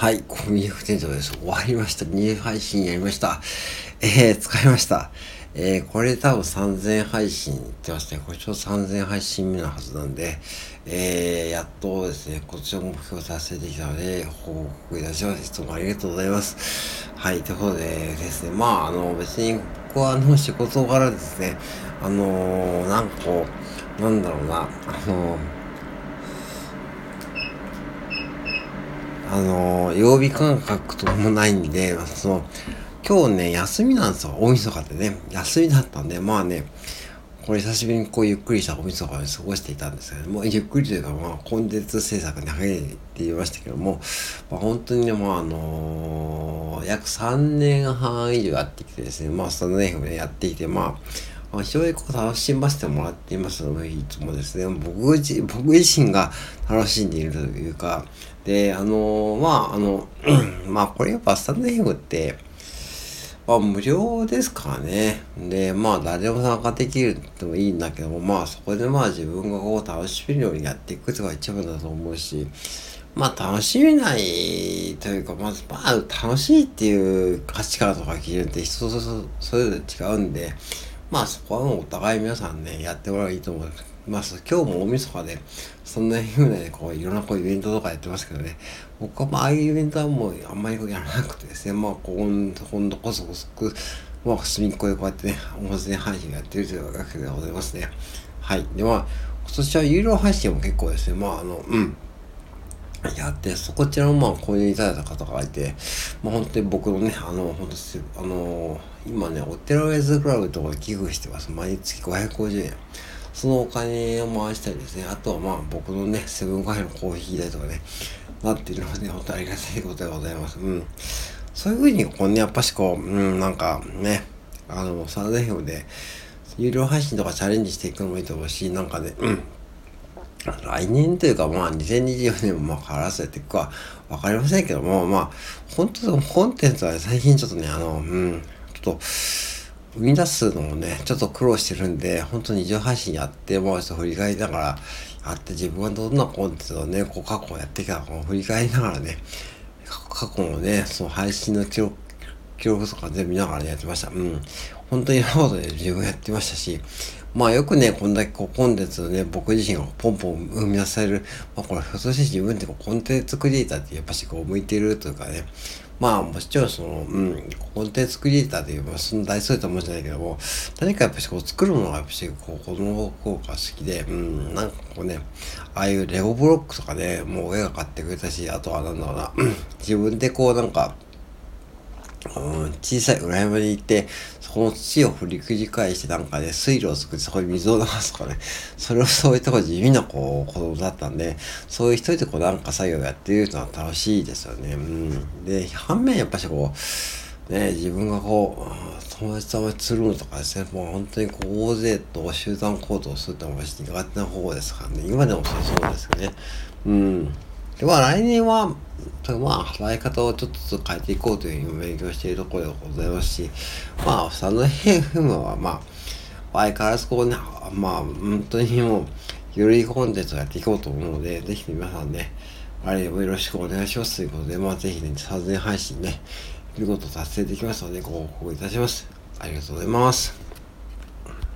はい、コミュニテ店長です。終わりました。2配信やりました。えー、使いました。えー、これ多分3000配信ってますね。これちょうど3000配信目のはずなんで、えー、やっとですね、こっちの目標達成できたので、報告いたします。いつもありがとうございます。はい、ということでですね、まあ、あの、別に、ここはあの、仕事柄ですね、あのー、なんかこう、なんだろうな、あのーあの、曜日感覚ともないんで、その、今日ね、休みなんですよ。大晦日ってね。休みだったんで、まあね、これ久しぶりにこうゆっくりした大晦日を過ごしていたんですけども、ゆっくりというか、まあ、コンテンツ制作に励んで言いましたけども、まあ、本当にね、まあ、あのー、約3年半以上やってきてですね、まあ、そのね、やってきて、まあ、非常にこう楽しませてもらっていますので、いつもですね、僕自僕自身が楽しんでいるというか、で、あのー、まあ、あの、まあ、これやっぱスタンド FM って、まあ、無料ですからね。で、まあ、誰でも参加できるってもいいんだけども、まあ、そこでまあ、自分がこう、楽しめるようにやっていくのが一番だと思うし、まあ、楽しめないというか、まず、まあ、楽しいっていう価値観とか基準って人それぞれ違うんで、まあ、そこはもうお互い皆さんね、やってもらえばいいと思います。今日も大晦日で、そんなふうなね、こう、いろんなこうイベントとかやってますけどね、僕はまあ、ああいうイベントはもうあんまりやらなくてですね、まあ、今度こそこそ、まあ、隅っこでこうやってね、音声配信やってるというわけでございますね。はい。で、まあ、今年は有料配信も結構ですね、まあ、あの、うん。やって、そこちらのまあ購入いただいた方がいて、まあ本当に僕のね、あの、本当あの、今ね、お寺ウェズクラブとか寄付してます。毎月550円。そのお金を回したりですね、あとはまあ僕のね、セブンカフェのコーヒー代とかね、なっているので、本当ありがたいことでございます。うん。そういうふうに、こうね、やっぱしこう、うん、なんかね、あの、サラダフで、有料配信とかチャレンジしていくのもいいと思うし、なんかね、うん。来年というか、まあ、2024年もまあ変わらせていくかわかりませんけども、まあ、本当コンテンツは最近ちょっとね、あの、うん、ちょっと、生み出すのもね、ちょっと苦労してるんで、本当に異常配信やって、もうちょっと振り返りながら、やって自分はどんなコンテンツをね、こう過去やってきたかを振り返りながらね、過去のね、その配信の記録、記録とか全部見ながら、やってました。うん。本当にいろんなことで自分やってましたし、まあよくね、こんだけこうコンテンツね、僕自身がポンポン生み出される、まあこれひょっとして自分ってこうコンテンツクリエイターってやっぱしこう向いてるというかね、まあもちろんその、うん、コンテンツクリエイターというのはそんな大それたもんじゃないけども、何かやっぱしこう作るものがやっぱしこう子供効果好きで、うん、なんかこうね、ああいうレゴブロックとかね、もう親が買ってくれたし、あとはなんだろうな、自分でこうなんか、小さい裏山に行って、そこの土を振り繰り返してなんかね、水路を作ってそこに水を流すとかね、それをそういうとこ地味なこう子供だったんで、そういう一人でこうなんか作業やってるのは楽しいですよね。うん。で、反面やっぱしこう、ね、自分がこう、友達とあまりつるむとかですね、もう本当にこう大勢と集団行動するってのは苦手な方ですからね、今でもそうですよね。うん。で、まあ来年は、まあ働き方をちょっとずつ変えていこうというふうに勉強しているところでございますし、まあ、サンド FM はまあ、相変わらずこうね、まあ、本当にもう、ゆるいコンテンツをやっていこうと思うので、ぜひ皆さんね、あれもよろしくお願いしますということで、まあぜひね、3000配信ね、見事達成できますので、ご報告いたします。ありがとうございます。